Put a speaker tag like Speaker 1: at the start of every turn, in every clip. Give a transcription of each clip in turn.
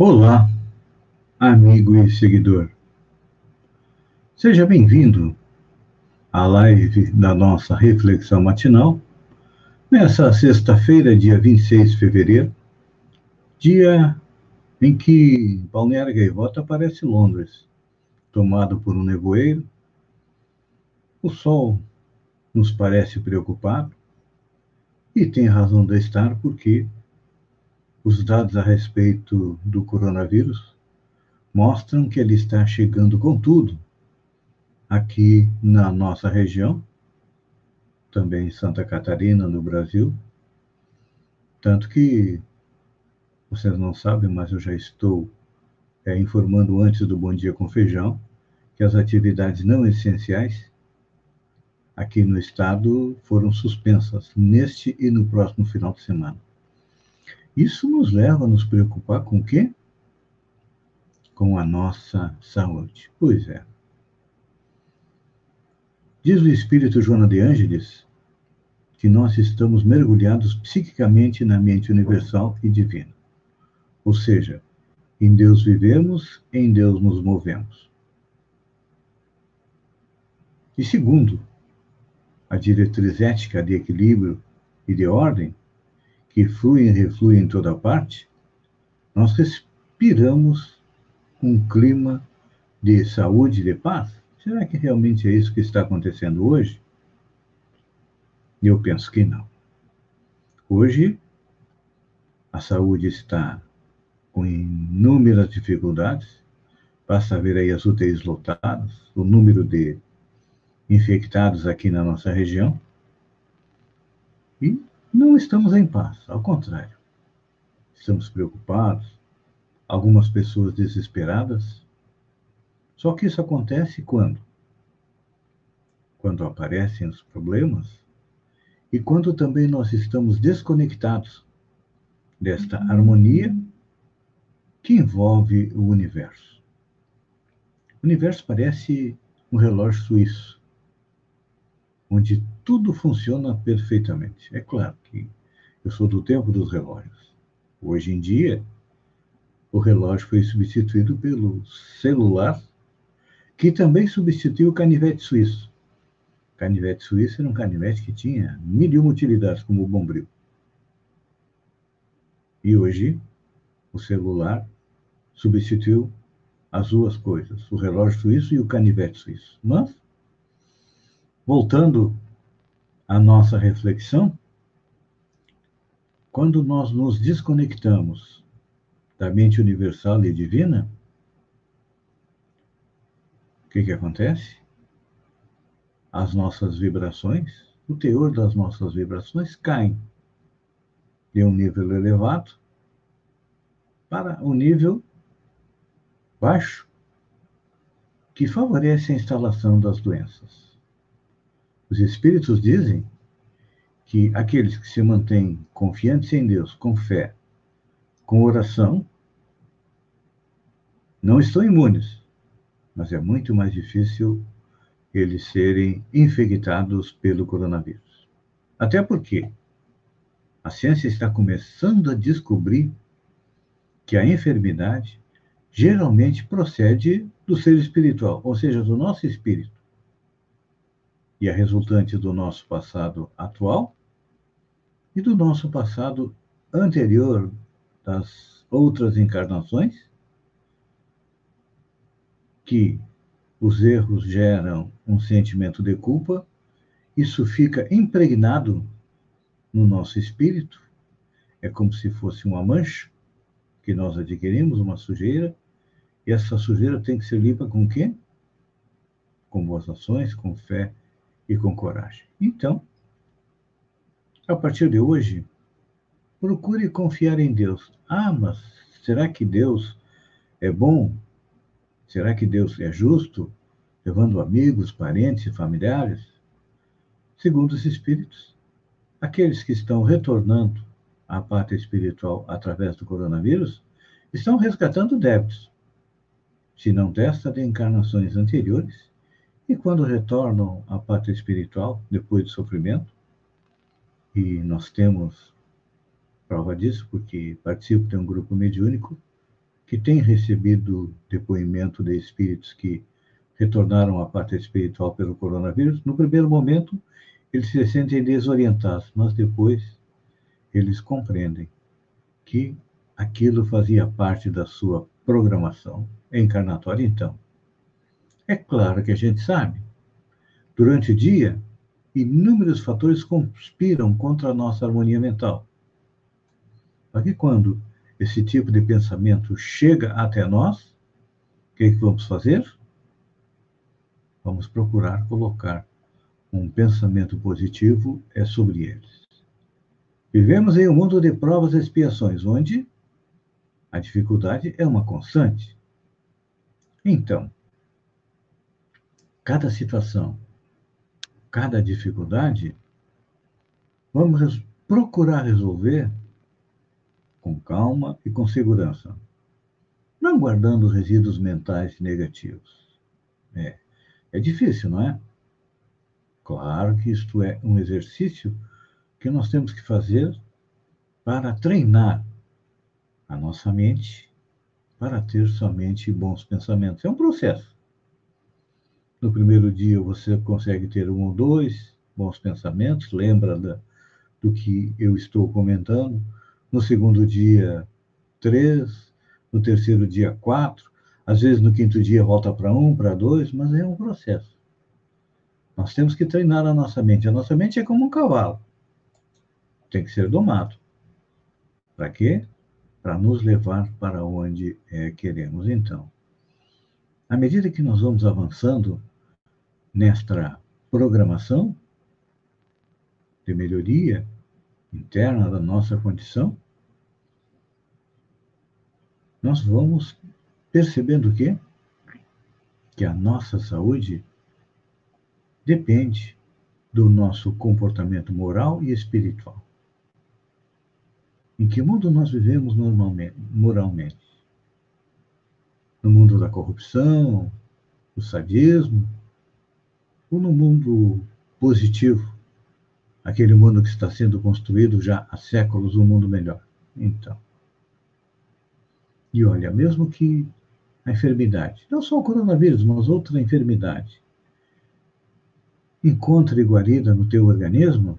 Speaker 1: Olá, amigo e seguidor. Seja bem-vindo à live da nossa reflexão matinal, nessa sexta-feira, dia 26 de fevereiro, dia em que Balneário Gaivota aparece Londres, tomado por um nevoeiro. O sol nos parece preocupado e tem razão de estar porque os dados a respeito do coronavírus mostram que ele está chegando com tudo aqui na nossa região, também em Santa Catarina, no Brasil. Tanto que vocês não sabem, mas eu já estou é, informando antes do Bom Dia com Feijão que as atividades não essenciais aqui no estado foram suspensas neste e no próximo final de semana. Isso nos leva a nos preocupar com o quê? Com a nossa saúde. Pois é. Diz o Espírito Joana de Ângeles que nós estamos mergulhados psiquicamente na mente universal e divina. Ou seja, em Deus vivemos, em Deus nos movemos. E segundo, a diretriz ética de equilíbrio e de ordem, que flui e reflui em toda parte, nós respiramos um clima de saúde e de paz? Será que realmente é isso que está acontecendo hoje? Eu penso que não. Hoje, a saúde está com inúmeras dificuldades. Basta ver aí as UTIs lotadas, o número de infectados aqui na nossa região. E não estamos em paz, ao contrário. Estamos preocupados, algumas pessoas desesperadas. Só que isso acontece quando? Quando aparecem os problemas e quando também nós estamos desconectados desta harmonia que envolve o universo. O universo parece um relógio suíço onde tudo funciona perfeitamente. É claro que eu sou do tempo dos relógios. Hoje em dia, o relógio foi substituído pelo celular, que também substituiu o canivete suíço. O canivete suíço era um canivete que tinha mil e uma utilidades, como o bombril. E hoje, o celular substituiu as duas coisas, o relógio suíço e o canivete suíço. Mas Voltando à nossa reflexão, quando nós nos desconectamos da mente universal e divina, o que, que acontece? As nossas vibrações, o teor das nossas vibrações caem de um nível elevado para um nível baixo, que favorece a instalação das doenças. Os espíritos dizem que aqueles que se mantêm confiantes em Deus, com fé, com oração, não estão imunes, mas é muito mais difícil eles serem infectados pelo coronavírus. Até porque a ciência está começando a descobrir que a enfermidade geralmente procede do ser espiritual, ou seja, do nosso espírito e é resultante do nosso passado atual e do nosso passado anterior das outras encarnações, que os erros geram um sentimento de culpa, isso fica impregnado no nosso espírito, é como se fosse uma mancha que nós adquirimos, uma sujeira, e essa sujeira tem que ser limpa com o quê? Com boas ações, com fé e com coragem. Então, a partir de hoje, procure confiar em Deus. Ah, mas será que Deus é bom? Será que Deus é justo, levando amigos, parentes familiares? Segundo os Espíritos, aqueles que estão retornando à pátria espiritual através do coronavírus estão resgatando débitos, se não desta de encarnações anteriores, e quando retornam à pátria espiritual, depois do sofrimento, e nós temos prova disso, porque participo de um grupo mediúnico que têm recebido depoimento de espíritos que retornaram à parte espiritual pelo coronavírus, no primeiro momento eles se sentem desorientados, mas depois eles compreendem que aquilo fazia parte da sua programação encarnatória. Então, é claro que a gente sabe, durante o dia, inúmeros fatores conspiram contra a nossa harmonia mental. Para que quando esse tipo de pensamento chega até nós, o que, é que vamos fazer? Vamos procurar colocar um pensamento positivo é sobre eles. Vivemos em um mundo de provas e expiações, onde a dificuldade é uma constante. Então, cada situação, cada dificuldade, vamos procurar resolver com calma e com segurança, não guardando resíduos mentais negativos. É, é difícil, não é? Claro que isto é um exercício que nós temos que fazer para treinar a nossa mente para ter somente bons pensamentos. É um processo. No primeiro dia você consegue ter um ou dois bons pensamentos, lembra da, do que eu estou comentando. No segundo dia, três. No terceiro dia, quatro. Às vezes no quinto dia volta para um, para dois, mas é um processo. Nós temos que treinar a nossa mente. A nossa mente é como um cavalo. Tem que ser domado. Para quê? Para nos levar para onde é, queremos. Então, à medida que nós vamos avançando nesta programação de melhoria interna da nossa condição, nós vamos percebendo que que a nossa saúde depende do nosso comportamento moral e espiritual. Em que mundo nós vivemos normalmente, moralmente? No mundo da corrupção, do sadismo, ou no mundo positivo, aquele mundo que está sendo construído já há séculos, um mundo melhor? Então. E olha, mesmo que a enfermidade, não só o coronavírus, mas outra enfermidade, encontre guarida no teu organismo,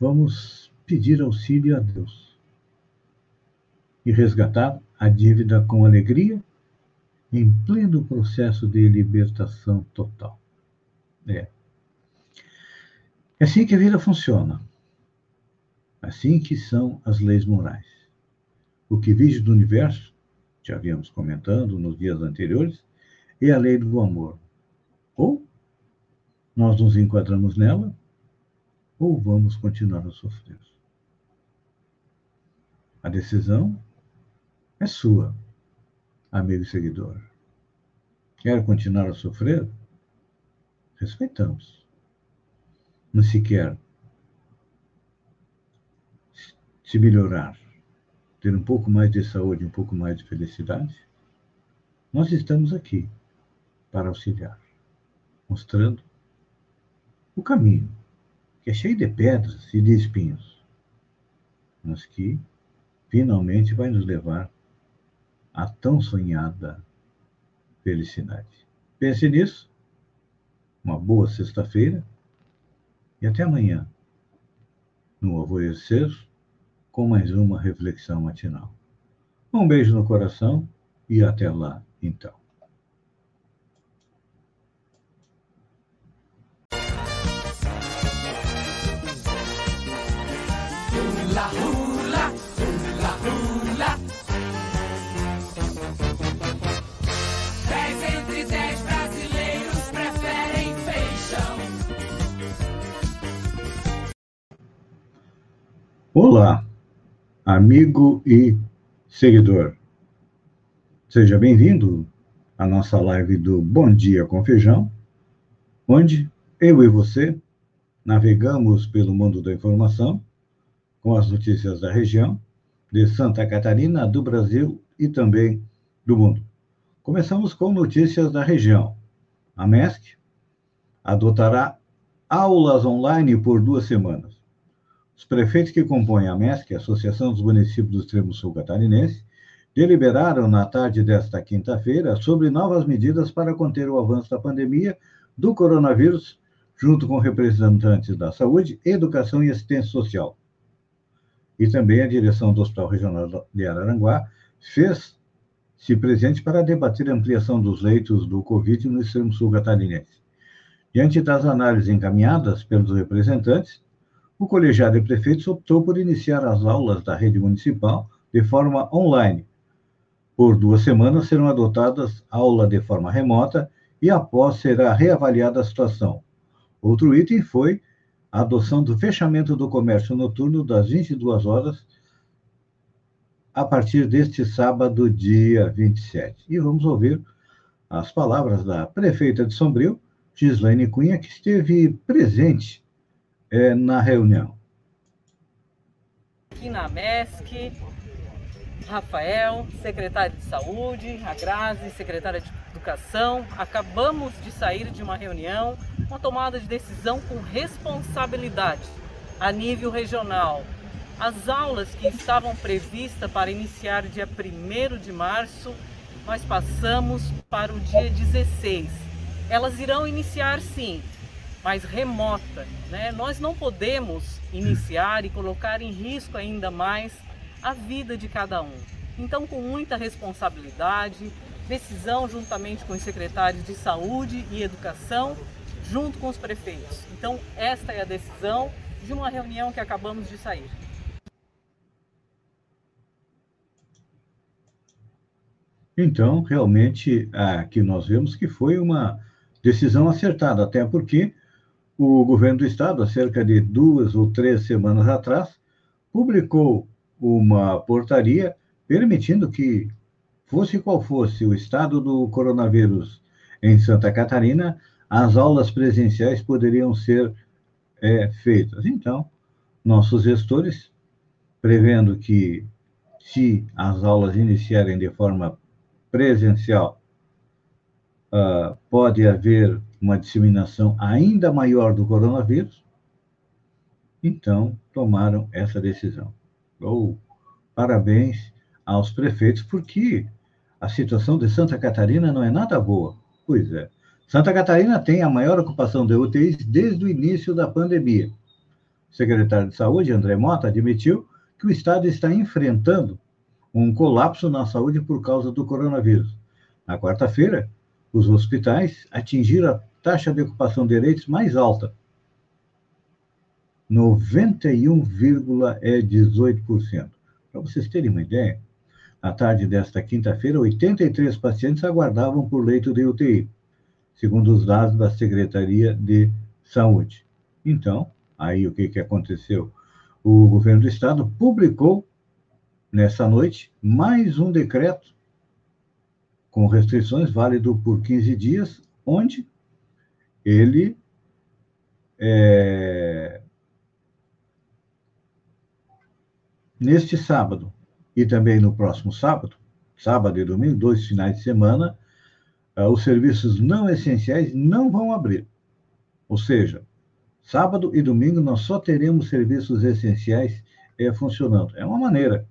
Speaker 1: vamos pedir auxílio a Deus e resgatar a dívida com alegria em pleno processo de libertação total. É. É assim que a vida funciona. Assim que são as leis morais. O que vige do universo, já havíamos comentando nos dias anteriores, é a lei do amor. Ou nós nos enquadramos nela ou vamos continuar a sofrer. A decisão é sua, amigo e seguidor. Quer continuar a sofrer? Respeitamos. Não se quer se melhorar, ter um pouco mais de saúde, um pouco mais de felicidade, nós estamos aqui para auxiliar, mostrando o caminho, que é cheio de pedras e de espinhos, mas que finalmente vai nos levar à tão sonhada felicidade. Pense nisso. Uma boa sexta-feira e até amanhã, no Alvorecer, com mais uma reflexão matinal. Um beijo no coração e até lá, então. Olá, amigo e seguidor. Seja bem-vindo à nossa live do Bom Dia com Feijão, onde eu e você navegamos pelo mundo da informação com as notícias da região, de Santa Catarina, do Brasil e também do mundo. Começamos com notícias da região. A MESC adotará aulas online por duas semanas. Os prefeitos que compõem a MESC, Associação dos Municípios do Extremo Sul Catarinense, deliberaram na tarde desta quinta-feira sobre novas medidas para conter o avanço da pandemia do coronavírus, junto com representantes da saúde, educação e assistência social. E também a direção do Hospital Regional de Araranguá fez-se presente para debater a ampliação dos leitos do Covid no extremo sul catarinense. Diante das análises encaminhadas pelos representantes, o colegiado de prefeitos optou por iniciar as aulas da rede municipal de forma online. Por duas semanas serão adotadas aula de forma remota e após será reavaliada a situação. Outro item foi a adoção do fechamento do comércio noturno das 22 horas a partir deste sábado, dia 27. E vamos ouvir as palavras da prefeita de Sombrio, Gislaine Cunha, que esteve presente é, na reunião.
Speaker 2: Aqui na MESC, Rafael, secretário de Saúde, a Grazi, secretária de Educação, acabamos de sair de uma reunião, uma tomada de decisão com responsabilidade a nível regional. As aulas que estavam previstas para iniciar dia 1 de março, nós passamos para o dia 16. Elas irão iniciar sim, mas remota. Né? Nós não podemos iniciar e colocar em risco ainda mais a vida de cada um. Então, com muita responsabilidade, decisão juntamente com os secretários de saúde e educação, junto com os prefeitos. Então, esta é a decisão de uma reunião que acabamos de sair.
Speaker 1: Então, realmente, aqui nós vemos que foi uma decisão acertada, até porque o governo do estado, há cerca de duas ou três semanas atrás, publicou uma portaria permitindo que, fosse qual fosse o estado do coronavírus em Santa Catarina, as aulas presenciais poderiam ser é, feitas. Então, nossos gestores, prevendo que, se as aulas iniciarem de forma presencial, uh, pode haver uma disseminação ainda maior do coronavírus, então tomaram essa decisão. Ou parabéns aos prefeitos, porque a situação de Santa Catarina não é nada boa. Pois é. Santa Catarina tem a maior ocupação de UTIs desde o início da pandemia. O secretário de Saúde, André Mota, admitiu que o estado está enfrentando um colapso na saúde por causa do coronavírus. Na quarta-feira, os hospitais atingiram a taxa de ocupação de leitos mais alta, 91,18%. Para vocês terem uma ideia, na tarde desta quinta-feira, 83 pacientes aguardavam por leito de UTI, segundo os dados da Secretaria de Saúde. Então, aí o que, que aconteceu? O governo do estado publicou, nessa noite, mais um decreto com restrições válido por 15 dias, onde ele é, neste sábado e também no próximo sábado, sábado e domingo, dois finais de semana, uh, os serviços não essenciais não vão abrir. Ou seja, sábado e domingo nós só teremos serviços essenciais é, funcionando. É uma maneira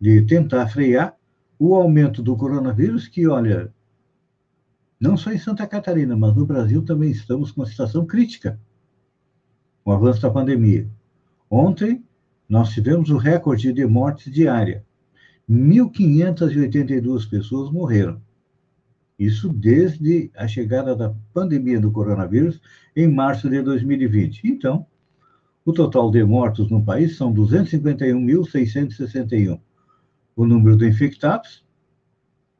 Speaker 1: de tentar frear o aumento do coronavírus, que, olha, não só em Santa Catarina, mas no Brasil também estamos com uma situação crítica, com o avanço da pandemia. Ontem, nós tivemos o recorde de mortes diária. 1.582 pessoas morreram. Isso desde a chegada da pandemia do coronavírus em março de 2020. Então, o total de mortos no país são 251.661. O número de infectados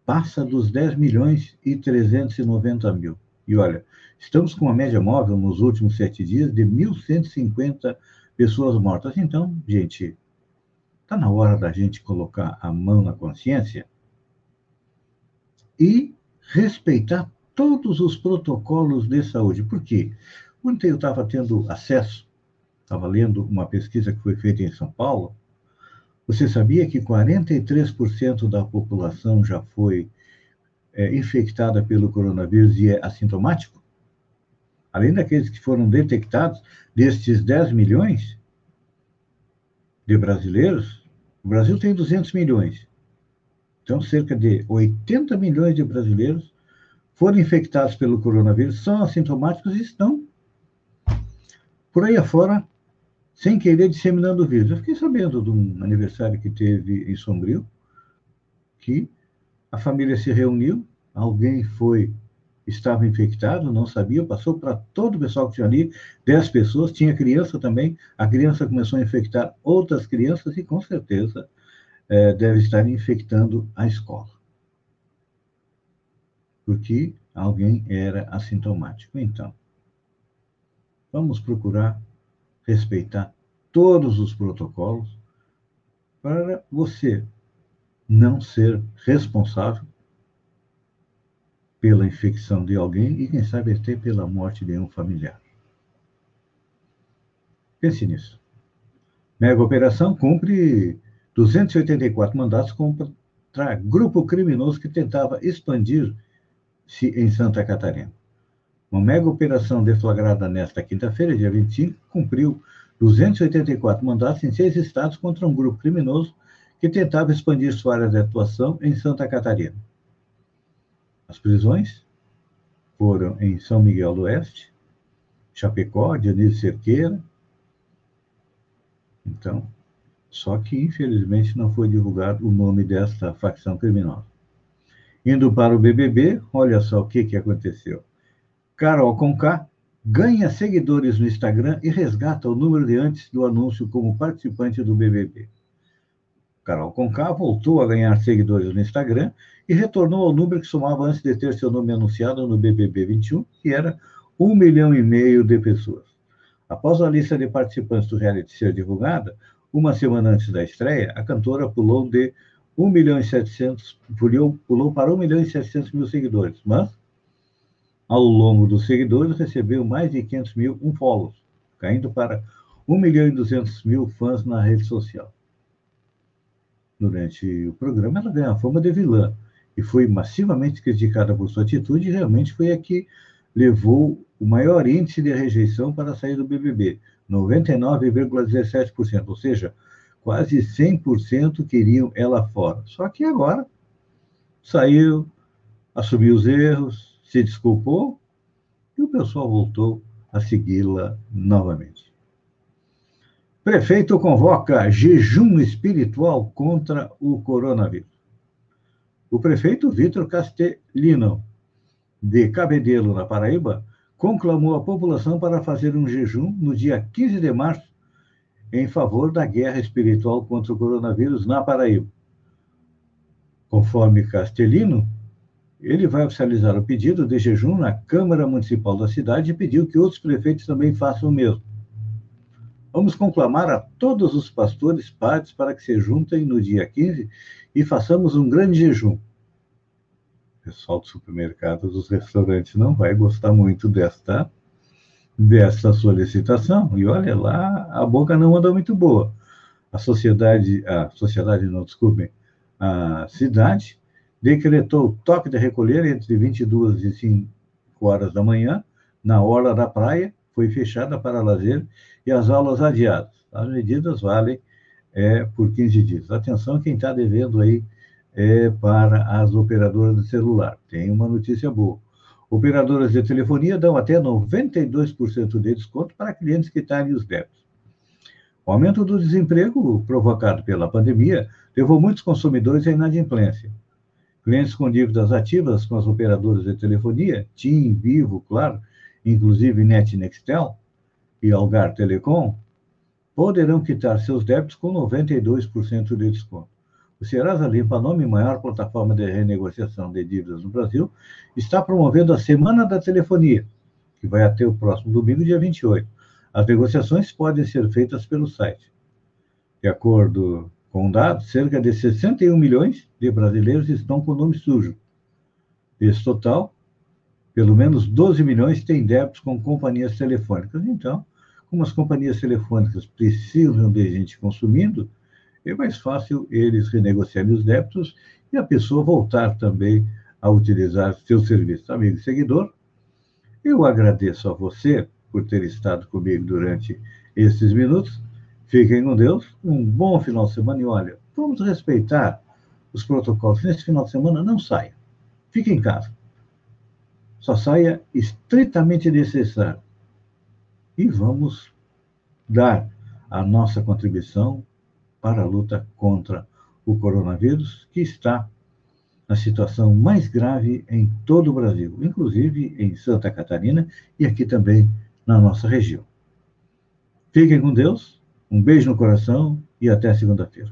Speaker 1: passa dos 10 milhões e 390 mil. E olha, estamos com uma média móvel nos últimos sete dias de 1.150 pessoas mortas. Então, gente, está na hora da gente colocar a mão na consciência e respeitar todos os protocolos de saúde. Por quê? Ontem eu estava tendo acesso, estava lendo uma pesquisa que foi feita em São Paulo. Você sabia que 43% da população já foi é, infectada pelo coronavírus e é assintomático? além daqueles que foram detectados, destes 10 milhões de brasileiros, o Brasil tem 200 milhões. Então, cerca de 80 milhões de brasileiros foram infectados pelo coronavírus, são assintomáticos e estão por aí afora, sem querer, disseminando o vírus. Eu fiquei sabendo de um aniversário que teve em Sombrio, que a família se reuniu, alguém foi estava infectado, não sabia, passou para todo o pessoal que tinha ali, 10 pessoas, tinha criança também, a criança começou a infectar outras crianças e com certeza é, deve estar infectando a escola. Porque alguém era assintomático. Então, vamos procurar respeitar todos os protocolos para você não ser responsável pela infecção de alguém e, quem sabe, até pela morte de um familiar. Pense nisso. Mega Operação cumpre 284 mandatos contra grupo criminoso que tentava expandir-se em Santa Catarina. Uma mega operação deflagrada nesta quinta-feira, dia 25, cumpriu 284 mandatos em seis estados contra um grupo criminoso que tentava expandir sua área de atuação em Santa Catarina. As prisões foram em São Miguel do Oeste, Chapecó, Dionísio Cerqueira. Então, só que infelizmente não foi divulgado o nome desta facção criminosa. Indo para o BBB, olha só o que, que aconteceu. Carol Conká ganha seguidores no Instagram e resgata o número de antes do anúncio como participante do BBB. Carol Conká voltou a ganhar seguidores no Instagram e retornou ao número que somava antes de ter seu nome anunciado no BBB 21, que era um milhão e meio de pessoas. Após a lista de participantes do reality ser divulgada, uma semana antes da estreia, a cantora pulou de 1 milhão e 700, pulou, pulou para 1 milhão e 700 mil seguidores, mas, ao longo dos seguidores, recebeu mais de 500 mil unfollows, caindo para 1 milhão e 200 mil fãs na rede social durante o programa, ela ganhou a fama de vilã e foi massivamente criticada por sua atitude e realmente foi a que levou o maior índice de rejeição para sair do BBB, 99,17%, ou seja, quase 100% queriam ela fora. Só que agora saiu, assumiu os erros, se desculpou e o pessoal voltou a segui-la novamente. Prefeito convoca jejum espiritual contra o coronavírus. O prefeito Vitor Castelino, de Cabedelo, na Paraíba, conclamou a população para fazer um jejum no dia 15 de março em favor da guerra espiritual contra o coronavírus na Paraíba. Conforme Castelino, ele vai oficializar o pedido de jejum na Câmara Municipal da cidade e pediu que outros prefeitos também façam o mesmo. Vamos conclamar a todos os pastores padres para que se juntem no dia 15 e façamos um grande jejum. O pessoal do supermercado, dos restaurantes, não vai gostar muito desta, desta solicitação. E olha lá, a boca não anda muito boa. A sociedade, a sociedade não, desculpem, a cidade decretou toque de recolher entre 22 e 5 horas da manhã, na hora da praia, foi fechada para lazer e as aulas adiadas. As medidas valem é, por 15 dias. Atenção, quem está devendo aí é, para as operadoras de celular. Tem uma notícia boa. Operadoras de telefonia dão até 92% de desconto para clientes que têm os débitos. O aumento do desemprego provocado pela pandemia levou muitos consumidores à inadimplência. Clientes com dívidas ativas com as operadoras de telefonia, TIM, Vivo, Claro, inclusive NET Nextel, e Algar Telecom, poderão quitar seus débitos com 92% de desconto. O Serasa Limpa, nome maior plataforma de renegociação de dívidas no Brasil, está promovendo a Semana da Telefonia, que vai até o próximo domingo, dia 28. As negociações podem ser feitas pelo site. De acordo com dados, cerca de 61 milhões de brasileiros estão com o nome sujo. Esse total, pelo menos 12 milhões têm débitos com companhias telefônicas. Então, como as companhias telefônicas precisam de gente consumindo, é mais fácil eles renegociarem os débitos e a pessoa voltar também a utilizar seu serviço. Amigo e seguidor, eu agradeço a você por ter estado comigo durante esses minutos. Fiquem com Deus, um bom final de semana e olha, vamos respeitar os protocolos. Nesse final de semana, não saia. Fique em casa. Só saia estritamente necessário. E vamos dar a nossa contribuição para a luta contra o coronavírus, que está na situação mais grave em todo o Brasil, inclusive em Santa Catarina e aqui também na nossa região. Fiquem com Deus, um beijo no coração e até segunda-feira.